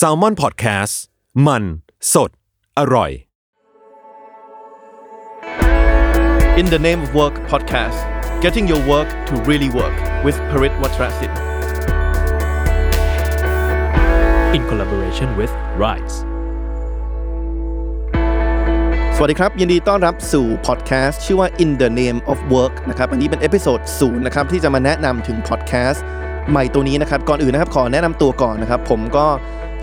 Salmon Podcast มัน สด อร่อย In the Name of Work podcast getting your work to really work with Parit Wacharasindhu in collaboration with Rise สวัสดีครับ ยินดีต้อนรับสู่พอดแคสต์ชื่อว่า In the Name of Work นะครับ อันนี้เป็น episode ศูนย์นะครับ ที่จะมาแนะนำถึงพอดแคสต์ ใหม่ตัวนี้นะครับก่อนอื่นนะครับขอแนะนำตัวก่อนนะครับ ผมก็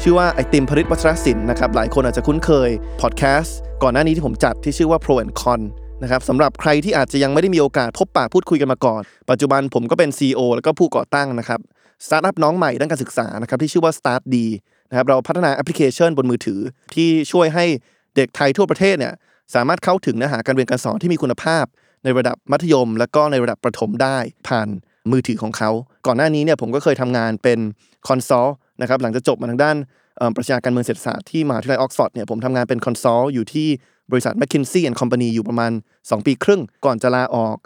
ชื่อว่าไอติมพริษฐ์ วัชรสินธุนะครับหลายคนอาจจะคุ้นเคยพอดแคสต์ก่อนหน้านี้ที่ผมจัดที่ชื่อว่า Pro and Con นะครับสำหรับใครที่อาจจะยังไม่ได้มีโอกาสพบปะพูดคุยกันมาก่อน ปัจจุบันผมก็เป็น CEO แล้วก็ผู้ก่อตั้งนะครับสตาร์ทอัพน้องใหม่ด้านการศึกษานะครับที่ชื่อว่า StartDee นะครับเราพัฒนาแอปพลิเคชันบนมือถือ ที่ช่วยให้เด็กไทยทั่วประเทศเนี่ยสามารถเข้าถึงเนื้อหาการเรียนการสอนที่มีคุณภาพ ในระดับมัธยม แล้วก็ในระดับประถมได้ผ่าน มือถือของเขา ก่อนหน้านี้เนี่ยผมก็เคยทำงานเป็น consult นะครับหลังจากจบมาทางด้านปรัชญาการเมืองเศรษฐศาสตร์ที่มหาวิทยาลัยออกซฟอร์ดเนี่ยผมทำงานเป็น consult อยู่ที่บริษัท m c k i n s e y and Company อยู่ประมาณ 2 ปีครึ่ง ก่อนจะลาออก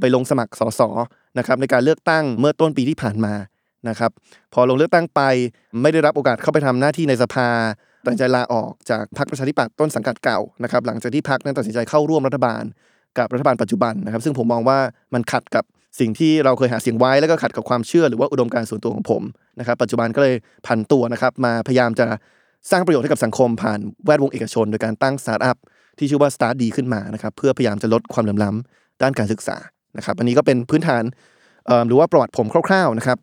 ไปลงสมัครสสนะครับในการเลือกตั้งเมื่อต้นปีที่ผ่านมานะครับพอลงเลือกตั้งไปไม่ได้รับโอกาสเข้าไปทำหน้าที่ในสภาตัดใจลาออกจากพรรคประชาธิปัตย์ต้นสังกัดเก่านะครับหลังจากที่พรรคนั้นตัดสินใจเข้าร่วมรัฐบาลกับรัฐบาลปัจจุบันนะครับซึ่งผมมองว่ามันขัดกับ สิ่งที่เราเคยหาเสียงไว้แล้วก็ขัดกับความเชื่อหรือว่าอุดมการณ์ส่วนตัวของผมนะครับ ปัจจุบันก็เลยผันตัวนะครับมาพยายามจะสร้างประโยชน์ให้กับสังคมผ่านแวดวงเอกชน โดยการตั้งสตาร์ทอัพที่ชื่อว่า Start ดีขึ้นมานะครับเพื่อพยายามจะลดความเหลื่อมล้ำด้านการศึกษานะครับอันนี้ก็เป็นพื้นฐานหรือว่าประวัติผมคร่าวๆนะครับ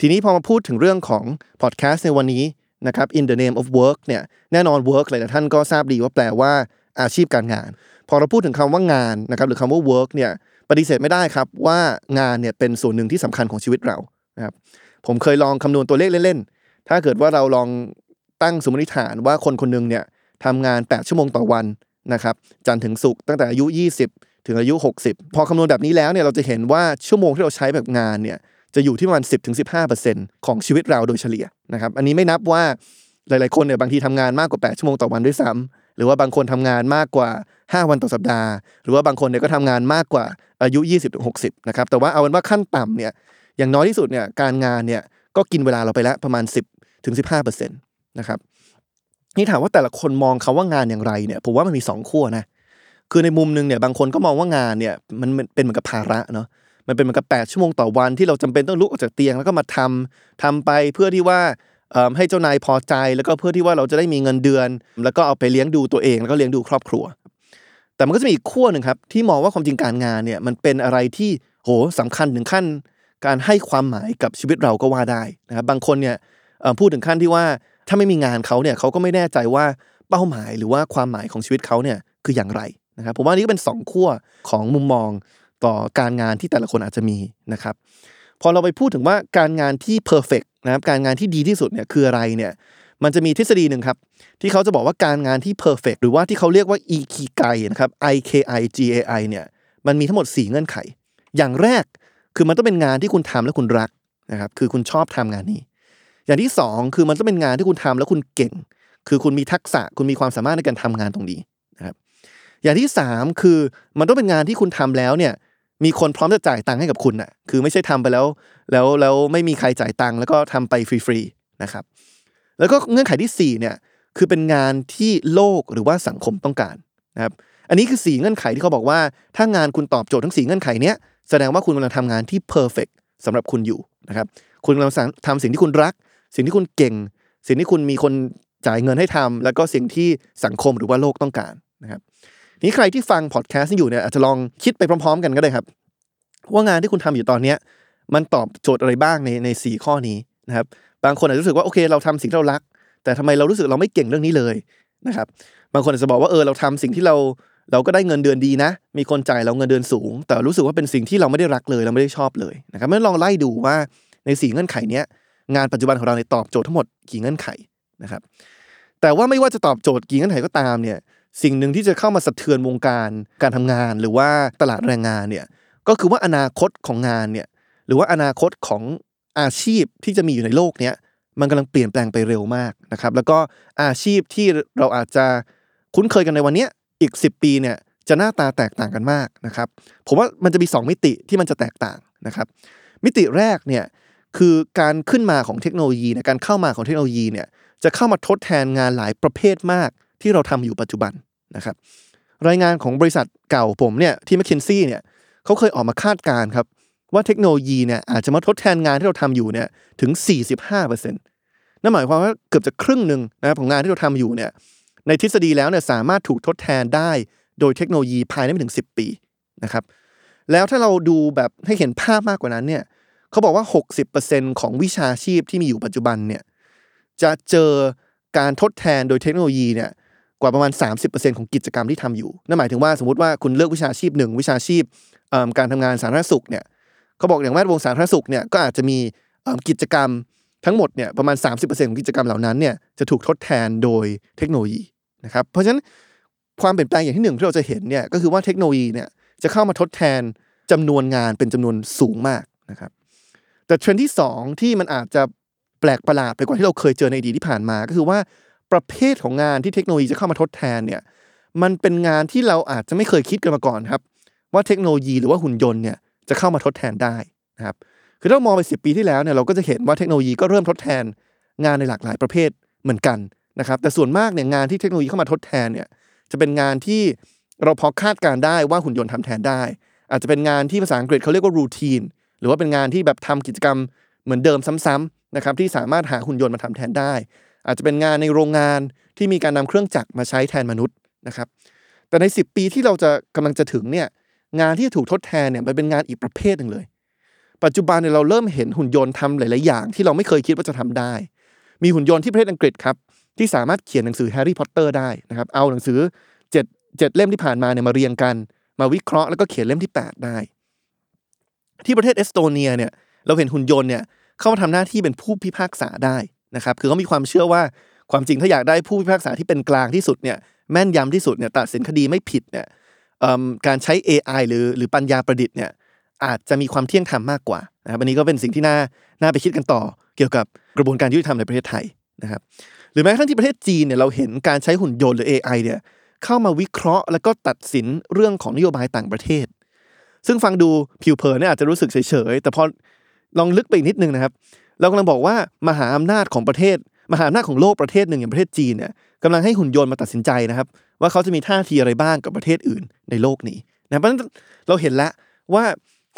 ทีนี้พอมาพูดถึงเรื่องของพอดแคสต์ในวันนี้นะครับ in the name of work เนี่ยแน่นอน work หลายๆท่านก็ทราบดีว่าแปลว่าอาชีพการงาน พอเราพูดถึงคำว่างานนะครับหรือคำว่า work เนี่ย ปฏิเสธไม่ได้ครับว่างานเนี่ยเป็นส่วนหนึ่งที่สำคัญของชีวิตเรานะครับผมเคยลองคำนวณตัวเลขเล่นๆ ถ้าเกิดว่าเราลองตั้งสมมติฐานว่าคนคนหนึงเนี่ยทำงาน 8 ชั่วโมงต่อวันนะครับจันถึงศุกตั้งแต่อายุ 20 ถึงอายุ 60 พอคำนวณแบบนี้แล้วเนี่ยเราจะเห็นว่าชั่วโมงที่เราใช้แบบงานเนี่ยจะอยู่ที่ประมาณ 10-15%ของชีวิตเราโดยเฉลี่ยนะครับอันนี้ไม่นับว่าหลายๆคนเนี่ยบางทีทำงานมากกว่า 8 ชั่วโมงต่อวันด้วยซ้ำห รือว่าบางคนทำงานมากกว่า 5 วันต่อสัปดาห์ หรือว่าบางคนเนี่ยก็ทำงานมากกว่าอายุ 20-60นะครับแต่ว่าเอาเป็นว่าขั้นต่ำเนี่ยอย่างน้อยที่สุดเนี่ยการงานเนี่ยก็กินเวลาเราไปแล้วประมาณ 10-15%นะครับนี่ถามว่าแต่ละคนมองคาว่างานอย่างไรเนี่ยผมว่ามันมีสองขั้วนะคือในมุมหนึ่งเนี่ยบางคนก็มองว่างานเนี่ยมันเป็นเหมือนกับภาระเนาะมันเป็นเหมือนกับ8ชั่วโมงต่อวันที่เราจำเป็นต้องลุกออกจากเตียงแล้วก็มาทำทำไปเพื่อที่ว่า ให้เจ้านายพอใจ แล้วก็เพื่อที่ว่าเราจะได้มีเงินเดือน แล้วก็เอาไปเลี้ยงดูตัวเอง แล้วก็เลี้ยงดูครอบครัว แต่มันก็จะมีอีกขั้วหนึ่งครับที่มองว่าความจริงการงานเนี่ยมันเป็นอะไรที่โหสำคัญถึงขั้น การให้ความหมายกับชีวิตเราก็ว่าได้นะครับบางคนเนี่ยพูดถึงขั้นที่ว่าถ้าไม่มีงานเขาเนี่ยเขาก็ไม่แน่ใจว่าเป้าหมายหรือว่าความหมายของชีวิตเขาเนี่ยคืออย่างไรนะครับผมว่านี่ก็เป็นสองขั้วของมุมมองต่อการงานที่แต่ละคนอาจจะมีนะครับพอเราไปพูดถึงว่าการงานที่เพอร์เฟก นะครับการงานที่ดีที่สุดเนี่ยคืออะไรเนี่ยมันจะมีทฤษฎีหนึ่งครับ ที่เขาจะบอกว่าการงานที่เพอร์เฟกหรือว่าที่เขาเรียกว่า e k i g a i นะครับ i k i g a i เนี่ยมันมีทั้งหมด 4 เงื่อนไข อย่างแรกคือมันต้องเป็นงานที่คุณทำแล้วคุณรักนะครับคือคุณชอบทำงานนี้ อย่างที่สองคือมันต้องเป็นงานที่คุณทำแล้วคุณเก่ง คือคุณมีทักษะคุณมีความสามารถในการทำงานตรงนี้นะครับอย่างที่สามคือมันต้องเป็นงานที่คุณทำแล้วเนี่ย มีคนพร้อมจะจ่ายตังค์ให้กับคุณน่ะ คือไม่ใช่ทำไปแล้ว แล้วแล้วไม่มีใครจ่ายตังค์แล้วก็ทำไปฟรีๆนะครับ แล้วก็เงื่อนไขที่สี่เนี่ยคือเป็นงานที่โลกหรือว่าสังคมต้องการนะครับ อันนี้คือสี่เงื่อนไขที่เขาบอกว่า ถ้างานคุณตอบโจทย์ทั้งสี่เงื่อนไขเนี้ยแสดงว่าคุณกำลังทำงานที่เพอร์เฟกสำหรับคุณอยู่นะครับ คุณกำลังทำสิ่งที่คุณรัก สิ่งที่คุณเก่ง สิ่งที่คุณมีคนจ่ายเงินให้ทำแล้วก็สิ่งที่สังคมหรือว่าโลกต้องการนะครับ นี้ใครที่ฟังพอดแคสต์อยู่เนี่ยอาจจะลองคิดไปพร้อม ๆ กันก็ได้ครับ ว่างานที่คุณทำอยู่ตอนเนี้ยมันตอบโจทย์อะไรบ้างในในสี่ข้อนี้นะครับ บางคนอาจจะรู้สึกว่าโอเคเราทำสิ่งที่เรารัก แต่ทำไมเรารู้สึกเราไม่เก่งเรื่องนี้เลยนะครับ บางคนอาจจะบอกว่าเออเราทำสิ่งที่เราเราก็ได้เงินเดือนดีนะ มีคนจ่ายเราเงินเดือนสูง แต่รู้สึกว่าเป็นสิ่งที่เราไม่ได้รักเลยเราไม่ได้ชอบเลยนะครับเมื่อลองไล่ดูว่าในสี่เงื่อนไขเนี้ยงานปัจจุบันของเราในตอบโจทย์ทั้งหมดกี่เงื่อนไขนะครับ แต่ว่าไม่ว่าจะตอบโจทย์กี่เงื่อนไขก็ตามเนี่ย สิ่งหนึ่งที่จะเข้ามาสะเทือนวงการการทำงาน หรือว่าตลาดแรงงานเนี่ยก็คือว่าอนาคตของงานเนี่ยหรือว่าอนาคตของอาชีพที่จะมีอยู่ในโลกเนี้ยมันกำลังเปลี่ยนแปลงไปเร็วมากนะครับแล้วก็อาชีพที่เราอาจจะคุ้นเคยกันในวันนี้อีก 10 ปีเนี่ยจะหน้าตาแตกต่างกันมากนะครับผมว่ามันจะมี 2 มิติที่มันจะแตกต่างนะครับ มิติแรกเนี่ยคือการขึ้นมาของเทคโนโลยีเนี่ยการเข้ามาของเทคโนโลยีเนี่ยจะเข้ามาทดแทนงานหลายประเภทมาก ที่เราทำอยู่ปัจจุบันนะครับ รายงานของบริษัทเก่าผมเนี่ยที่ m c k เคนซี่เนี่ยเขาเคยออกมาคาดการณ์ครับ ว่าเทคโนโลยีเนี่ยอาจจะมาทดแทนงานที่เราทำอยู่เนี่ยถึง 45%นั่นหมายความว่าเกือบจะครึ่งหนึ่งนะครับของงานที่เราทำอยู่เนี่ยในทฤษฎีแล้วเนี่ยสามารถถูกทดแทนได้โดยเทคโนโลยีภายในไม่ถึง 10 ปีนะครับแล้วถ้าเราดูแบบให้เห็นภาพมากกว่านั้นเนี่ยเขาบอกว่า 60%ของวิชาชีพที่มีอยู่ปัจจุบันเนี่ยจะเจอการทดแทนโดยเทคโนโลยีเนี่ย กว่าประมาณ 30%ของกิจกรรมที่ทำอยู่ นั่นหมายถึงว่าสมมติว่าคุณเลือกวิชาชีพหนึ่งวิชาชีพการทำงานสาธารณสุขเนี่ยเขาบอกอย่างแวดวงสาธารณสุขเนี่ยก็อาจจะมีกิจกรรมทั้งหมดเนี่ยประมาณ 30%ของกิจกรรมเหล่านั้นเนี่ยจะถูกทดแทนโดยเทคโนโลยีนะครับเพราะฉะนั้นความเปลี่ยนแปลงอย่างที่หนึ่งที่เราจะเห็นเนี่ยก็คือว่าเทคโนโลยีเนี่ยจะเข้ามาทดแทนจำนวนงานเป็นจำนวนสูงมากนะครับแต่เทรนด์ที่สองที่มันอาจจะแปลกประหลาดไปกว่าที่เราเคยเจอในอดีตที่ผ่านมา ก็คือว่า ประเภทของงานที่เทคโนโลยีจะเข้ามาทดแทนเนี่ยมันเป็นงานที่เราอาจจะไม่เคยคิดกันมาก่อนครับ ว่าเทคโนโลยีหรือว่าหุ่นยนต์เนี่ยจะเข้ามาทดแทนได้นะครับคือถ้ามองไปสิปีที่แล้วเนี่ยเราก็จะเห็นว่าเทคโนโลยีก็เริ่มทดแทนงานในหลากหลายประเภทเหมือนกันนะครับแต่ส่วนมากเนี่ยงานที่เทคโนโลยีเข้ามาทดแทนเนี่ยจะเป็นงานที่เราพอคาดการได้ว่าหุ่นยนต์ทำแทนได้ อาจจะเป็นงานที่ภาษาอังกฤษเขาเรียกว่ารูทีนหรือว่าเป็นงานที่แบบทำกิจกรรมเหมือนเดิมซ้ำๆนะครับที่สามารถหาหุ่นยนต์มาทำแทนได้ อาจจะเป็นงานในโรงงานที่มีการนำเครื่องจักรมาใช้แทนมนุษย์นะครับ แต่ใน 10 ปีที่เราจะกำลังจะถึงเนี่ยงานที่จะถูกทดแทนเนี่ยมันเป็นงานอีกประเภทหนึ่งเลย ปัจจุบันเนี่ยเราเริ่มเห็นหุ่นยนต์ทำหลาย ๆ อย่าง ที่เราไม่เคยคิดว่าจะทำได้ มีหุ่นยนต์ที่ประเทศอังกฤษครับที่สามารถเขียนหนังสือแฮร์รี่พอตเตอร์ได้นะครับเอาหนังสือเจ็ดเจ็ดเล่มที่ผ่านมาเนี่ยมาเรียงกัน มาวิเคราะห์แล้วก็เขียนเล่มที่ 8 ได้ ที่ประเทศเอสโตเนียเนี่ยเราเห็นหุ่นยนต์เนี่ยเข้ามาทำหน้าที่เป็นผู้พิพากษาได้ นะครับคือเขามีความเชื่อว่าความจริงถ้าอยากได้ผู้พิพากษาที่เป็นกลางที่สุดเนี่ยแม่นยำที่สุดเนี่ยตัดสินคดีไม่ผิดเนี่ยการใช้ AI หรือหรือปัญญาประดิษฐ์เนี่ยอาจจะมีความเที่ยงธรรมมากกว่านะครับอันนี้ก็เป็นสิ่งที่น่าน่าไปคิดกันต่อ เกี่ยวกับกระบวนการยุติธรรมในประเทศไทยนะครับหรือแม้กระทั่งที่ประเทศจีนเนี่ยเราเห็นการใช้หุ่นยนต์หรือ AI เนี่ยเข้ามาวิเคราะห์ แล้วก็ตัดสินเรื่องของนโยบายต่างประเทศ ซึ่งฟังดูผิวเผินเนี่ยอาจจะรู้สึกเฉยๆแต่พอลองลึกไปอีกนิดนึงนะครับ เรากำลังบอกว่ามหาอำนาจของประเทศ มหาอำนาจของโลกประเทศหนึ่งอย่างประเทศจีนเนี่ยกำลังให้หุ่นยนต์มาตัดสินใจนะครับ ว่าเขาจะมีท่าทีอะไรบ้างกับประเทศอื่นในโลกนี้นะเพราะฉะนั้นเราเห็นแล้วว่า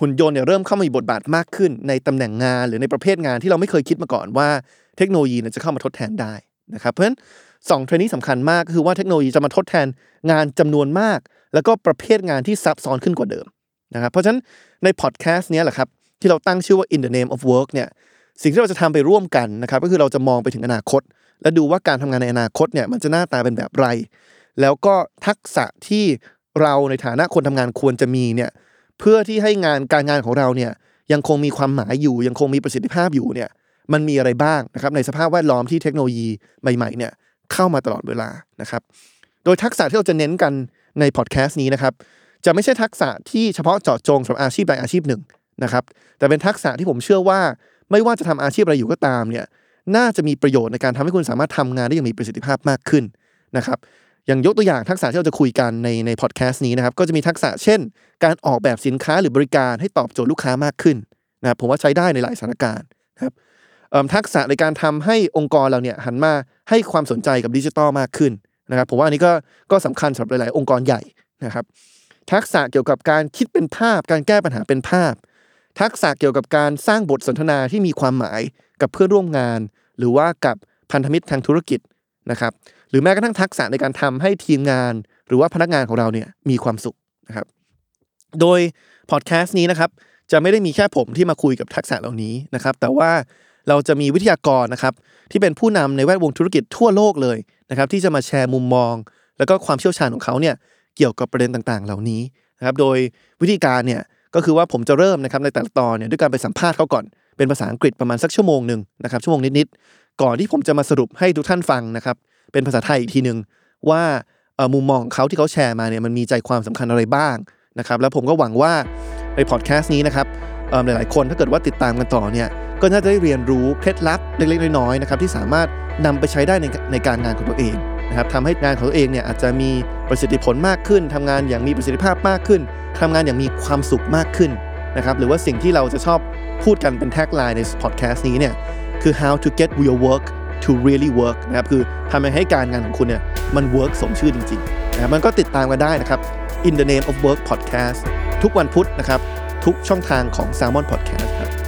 หุ่นยนต์เนี่ยเริ่มเข้ามามีบทบาทมากขึ้น ในตำแหน่งงานหรือในประเภทงานที่เราไม่เคยคิดมาก่อนว่าเทคโนโลยีเนี่ยจะเข้ามาทดแทนได้นะครับเพราะฉะนั้นสองเทรนด์นี้สำคัญมากก็คือว่าเทคโนโลยีจะมาทดแทนงานจำนวนมาก แล้วก็ประเภทงานที่ซับซ้อนขึ้นกว่าเดิมนะครับเพราะฉะนั้นในพอดแคสต์นี้แหละครับที่เราตั้งชื่อว่า in the name of work เนี่ย สิ่งที่เราจะทำไปร่วมกันนะครับก็คือเราจะมองไปถึงอนาคต และดูว่าการทำงานในอนาคตเนี่ยมันจะหน้าตาเป็นแบบไร แล้วก็ทักษะที่เราในฐานะคนทำงานควรจะมีเนี่ยเพื่อที่ให้งานการงานของเราเนี่ยยังคงมีความหมายอยู่ ยังคงมีประสิทธิภาพอยู่เนี่ยมันมีอะไรบ้างนะครับในสภาพแวดล้อมที่เทคโนโลยีใหม่ๆเนี่ยเข้ามาตลอดเวลานะครับโดยทักษะที่เราจะเน้นกันในพอดแคสต์นี้นะครับจะไม่ใช่ทักษะที่เฉพาะเจาะจงสำหรับอาชีพใดอาชีพหนึ่งนะครับแต่เป็นทักษะที่ผมเชื่อว่า ไม่ว่าจะทำอาชีพอะไรอยู่ก็ตามเนี่ยน่าจะมีประโยชน์ในการทำให้คุณสามารถทำงานได้อย่างมีประสิทธิภาพมากขึ้นนะครับอย่างยกตัวอย่างทักษะที่เราจะคุยกันในในพอดแคสต์นี้นะครับก็จะมีทักษะเช่น การออกแบบสินค้าหรือบริการให้ตอบโจทย์ลูกค้ามากขึ้นนะครับผมว่าใช้ได้ในหลายสถานการณ์นะครับทักษะในการทำให้องค์กรเราเนี่ยหันมาให้ความสนใจกับดิจิทัลมากขึ้นนะครับผมว่าอันนี้ก็ก็สำคัญสำหรับหลาย ๆ องค์กรใหญ่นะครับทักษะเกี่ยวกับการคิดเป็นภาพ การแก้ปัญหาเป็นภาพ ทักษะเกี่ยวกับการสร้างบทสนทนาที่มีความหมายกับเพื่อนร่วมงาน หรือว่ากับพันธมิตรทางธุรกิจนะครับหรือแม้กระทั่งทักษะในการทำให้ทีมงาน หรือว่าพนักงานของเราเนี่ยมีความสุขนะครับโดยพอดแคสต์นี้นะครับจะไม่ได้มีแค่ผมที่มาคุยกับทักษะเหล่านี้นะครับแต่ว่าเราจะมีวิทยากรนะครับที่เป็นผู้นำในแวดวงธุรกิจทั่วโลกเลยนะครับที่จะมาแชร์มุมมอง แล้วก็ความเชี่ยวชาญของเขาเนี่ยเกี่ยวกับประเด็นต่างๆ เหล่านี้นะครับโดยวิธีการเนี่ย ก็คือว่าผมจะเริ่มนะครับในแต่ละตอนเนี่ยด้วยการไปสัมภาษณ์เขาก่อนเป็นภาษาอังกฤษประมาณสักชั่วโมงหนึ่งนะครับชั่วโมงนิดๆก่อนที่ผมจะมาสรุปให้ทุกท่านฟังนะครับเป็นภาษาไทยอีกทีหนึ่งว่ามุมมองเขาที่เขาแชร์มาเนี่ยมันมีใจความสำคัญอะไรบ้างนะครับแล้วผมก็หวังว่าในพอดแคสต์นี้นะครับหลายๆคนถ้าเกิดว่าติดตามกันต่อเนี่ยก็น่าจะได้เรียนรู้เคล็ดลับเล็กๆน้อยๆนะครับที่สามารถนำไปใช้ได้ในในการงานของตัวเองนะครับทำให้งานของตัวเองเนี่ยอาจจะมี ประสิทธิผลมากขึ้นทำงานอย่างมีประสิทธิภาพมากขึ้นทำงานอย่างมีความสุขมากขึ้นนะครับหรือว่าสิ่งที่เราจะชอบพูดกันเป็นแท็กไลน์ในพอดแคสต์นี้เนี่ยคือ how to get your work to really work นะครับคือทำให้การงานของคุณเนี่ยมัน work สมชื่อจริงๆนะครับมันก็ติดตามกันได้นะครับ in the name of work podcast ทุกวันพุธนะครับ ทุกช่องทางของ Salmon Podcast ครับ